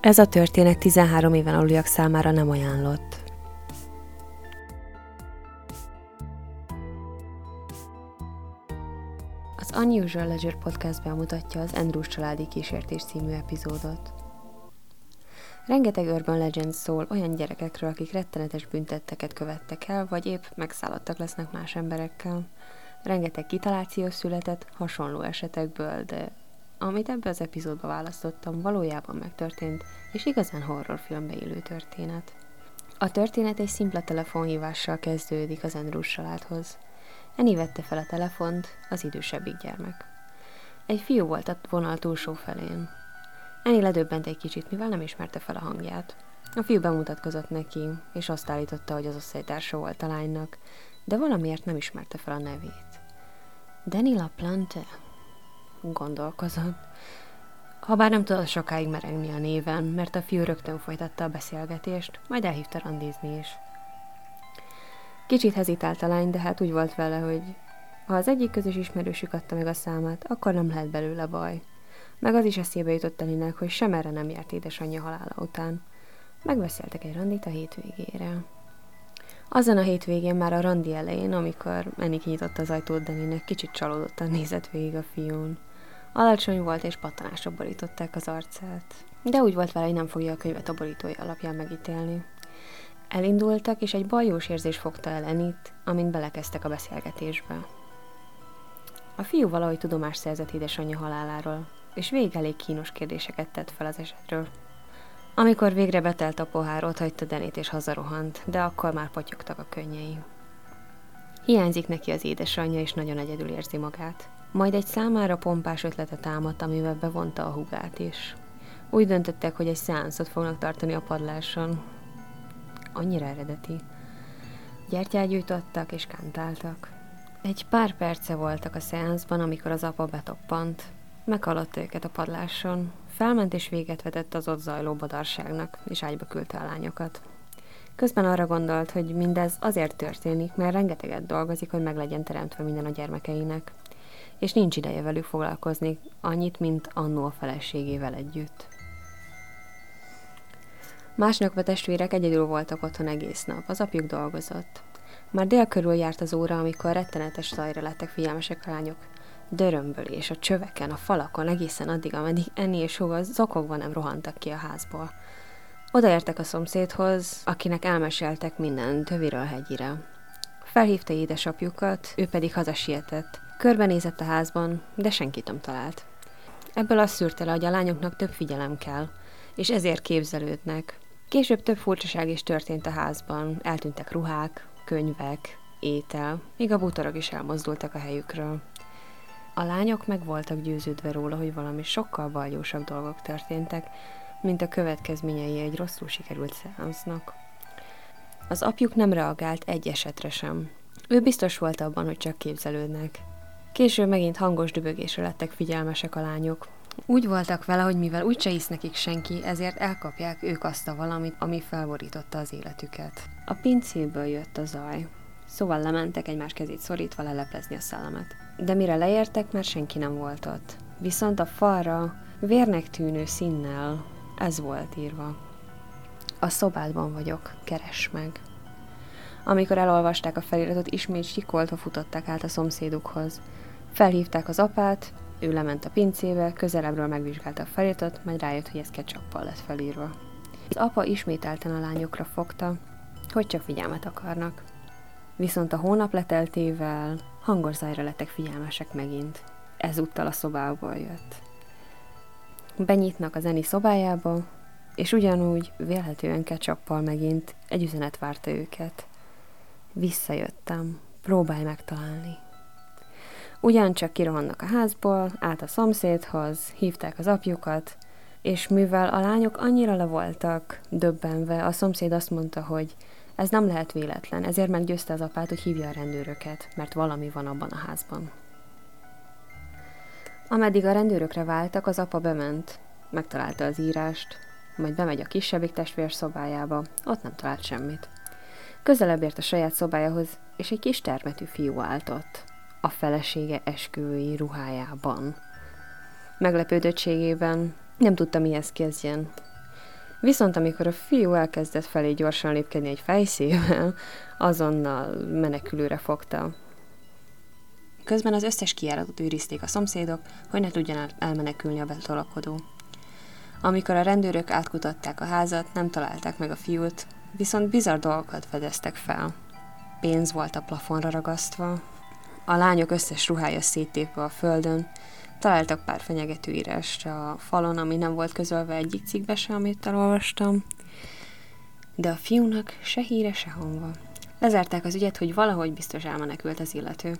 Ez a történet 13 éven aluliak számára nem ajánlott. Az Unusual Ledger podcast bemutatja az Andrews családi kísértés című epizódot. Rengeteg Urban Legend szól olyan gyerekekről, akik rettenetes büntetteket követtek el, vagy épp megszállottak lesznek más emberekkel. Rengeteg kitaláció született hasonló esetekből, de amit ebbe az epizódba választottam, valójában megtörtént, és igazán horrorfilmbe élő történet. A történet egy szimpla telefonhívással kezdődik az Andrews családhoz. Eni vette fel a telefont, az idősebbik gyermek. Egy fiú volt a vonal túlsó felén. Eni ledöbbent egy kicsit, mivel nem ismerte fel a hangját. A fiú bemutatkozott neki, és azt állította, hogy az osztálytársa volt a lánynak, de valamiért nem ismerte fel a nevét. Danny LaPlante? Gondolkozott. Habár nem tudott sokáig merengni a néven, mert a fiú rögtön folytatta a beszélgetést, majd elhívta randizni is. Kicsit hezitált a lány, de hát úgy volt vele, hogy ha az egyik közös ismerősük adta meg a számát, akkor nem lehet belőle baj. Meg az is eszébe jutott Elinek, hogy sem erre nem járt édesanyja halála után. Megbeszéltek egy randit a hétvégére. Azon a hétvégén már a randi elején, amikor Eni kinyitotta az ajtót Deninek, kicsit csalódottan nézett végig a fiún. Alacsony volt, és pattanásra borították az arcát. De úgy volt vele, hogy nem fogja a könyvet a borítója alapján megítélni. Elindultak, és egy bajós érzés fogta el Enit, amint belekezdtek a beszélgetésbe. A fiú valahogy tudomást szerzett édesanyja haláláról, és végig elég kínos kérdéseket tett fel az esetről. Amikor végre betelt a pohár, ott hagyta Denét és hazarohant, de akkor már potyogtak a könnyei. Hiányzik neki az édesanyja, és nagyon egyedül érzi magát. Majd egy számára pompás ötlete támadt, amivel bevonta a hugát is. Úgy döntöttek, hogy egy szeánszot fognak tartani a padláson. Annyira eredeti. Gyertyát gyújtottak és kántáltak. Egy pár perce voltak a szeánszban, amikor az apa betoppant. Meghallotta őket a padláson. Felment és véget vetett az ott zajló badarságnak, és ágyba küldte a lányokat. Közben arra gondolt, hogy mindez azért történik, mert rengeteget dolgozik, hogy meg legyen teremtve minden a gyermekeinek. És nincs ideje velük foglalkozni annyit, mint annó a feleségével együtt. Másnap a testvérek egyedül voltak otthon egész nap, az apjuk dolgozott. Már dél körül járt az óra, amikor rettenetes zajra lettek figyelmesek a lányok. Dörömbölés a csöveken, a falakon, egészen addig, ameddig Enni és Hugo zokogva nem rohantak ki a házból. Odaértek a szomszédhoz, akinek elmeséltek minden töviről hegyire. Felhívta édesapjukat, ő pedig hazasietett. Körbenézett a házban, de senkit nem talált. Ebből azt szűrte le, hogy a lányoknak több figyelem kell, és ezért képzelődnek. Később több furcsaság is történt a házban, eltűntek ruhák, könyvek, étel, míg a bútorok is elmozdultak a helyükről. A lányok meg voltak győződve róla, hogy valami sokkal baljósabb dolgok történtek, mint a következményei egy rosszul sikerült szeánsznak. Az apjuk nem reagált egy esetre sem. Ő biztos volt abban, hogy csak képzelődnek. Később megint hangos dübögésre lettek figyelmesek a lányok. Úgy voltak vele, hogy mivel úgyse hisz nekik senki, ezért elkapják ők azt a valamit, ami felborította az életüket. A pincéből jött a zaj. Szóval lementek egymás kezét szorítva leleplezni a szellemet. De mire leértek, már senki nem volt ott. Viszont a falra vérnek tűnő színnel ez volt írva. A szobádban vagyok, keres meg. Amikor elolvasták a feliratot, ismét sikoltva futották át a szomszédukhoz. Felhívták az apát, ő lement a pincébe, közelebbről megvizsgálta a feliratot, majd rájött, hogy ez ketchuppal lett felírva. Az apa ismételten a lányokra fogta, hogy csak figyelmet akarnak. Viszont a hónap leteltével hangos lettek figyelmesek megint. Ezúttal a szobából jött. Benyitnak a zeni szobájába, és ugyanúgy vélhetően ketchuppal megint egy üzenet várta őket. Visszajöttem, próbálj megtalálni. Ugyancsak kirohannak a házból, át a szomszédhoz, hívták az apjukat, és mivel a lányok annyira le voltak döbbenve, a szomszéd azt mondta, hogy ez nem lehet véletlen, ezért meggyőzte az apát, hogy hívja a rendőröket, mert valami van abban a házban. Ameddig a rendőrökre váltak, az apa bement, megtalálta az írást, majd bemegy a kisebbik testvér szobájába, ott nem talált semmit. Közelebb ért a saját szobájához, és egy kis termetű fiú állt ott, a felesége esküvői ruhájában. Meglepődöttségében nem tudta mihez kezdjen. Viszont amikor a fiú elkezdett felé gyorsan lépkedni egy fejszével, azonnal menekülőre fogta. Közben az összes kiáratot őrizték a szomszédok, hogy ne tudjon elmenekülni a betolakodó. Amikor a rendőrök átkutatták a házat, nem találták meg a fiút, viszont bizarr dolgokat fedeztek fel. Pénz volt a plafonra ragasztva, a lányok összes ruhája széttépve a földön, találtak pár fenyegető írást a falon, ami nem volt közölve egyik cikkbe se, amit elolvastam, de a fiúnak se híre, se hangva. Lezárták az ügyet, hogy valahogy biztos elmenekült az illető.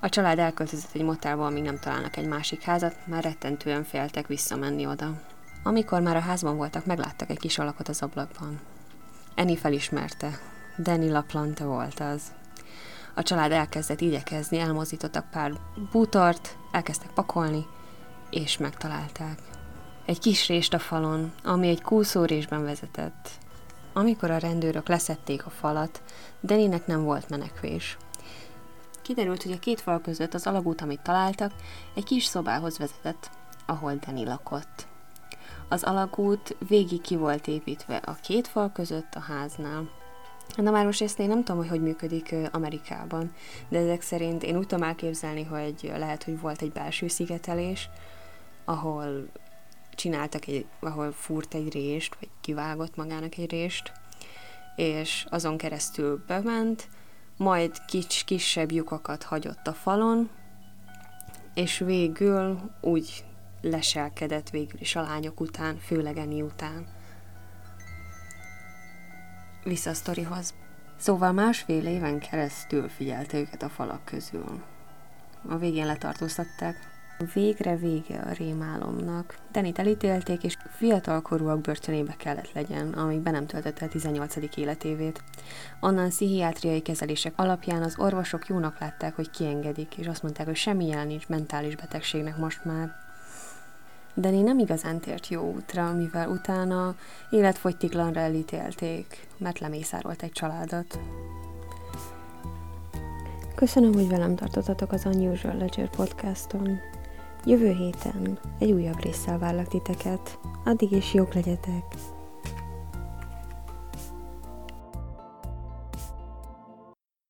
A család elköltözött egy motelba, amíg nem találnak egy másik házat, már rettentően féltek visszamenni oda. Amikor már a házban voltak, megláttak egy kis alakot az ablakban. Eni felismerte. Danny Laplante volt az. A család elkezdett igyekezni, elmozdítottak pár bútort, elkezdtek pakolni, és megtalálták. Egy kis rést a falon, ami egy kúszórésben vezetett. Amikor a rendőrök leszették a falat, Deninek nem volt menekvés. Kiderült, hogy a két fal között az alagút, amit találtak, egy kis szobához vezetett, ahol Deni lakott. Az alagút végig ki volt építve a két fal között a háznál. Na már most ezt én nem tudom, hogy hogy működik Amerikában, de ezek szerint én úgy tudom elképzelni, hogy lehet, hogy volt egy belső szigetelés, ahol csináltak egy, ahol fúrt egy rést, vagy kivágott magának egy rést, és azon keresztül bement, majd kics, kisebb lyukakat hagyott a falon, és végül úgy leselkedett végül is a lányok után, főleg Eni után. Vissza a sztorihoz. Szóval másfél éven keresztül figyelte őket a falak közül. A végén letartóztatták, Végre vége a rémálomnak. Denit elítélték, és fiatalkorúak börtönébe kellett legyen, amíg be nem töltötte a 18. életévét. Onnan pszichiátriai kezelések alapján az orvosok jónak látták, hogy kiengedik, és azt mondták, hogy semmi jel nincs mentális betegségnek most már. Dani nem igazán tért jó útra, mivel utána életfogytiglanra elítélték, mert lemészárolt egy családot. Köszönöm, hogy velem tartottatok az Unusual Ledger podcaston. Jövő héten egy újabb résszel várlak titeket. Addig is jók legyetek!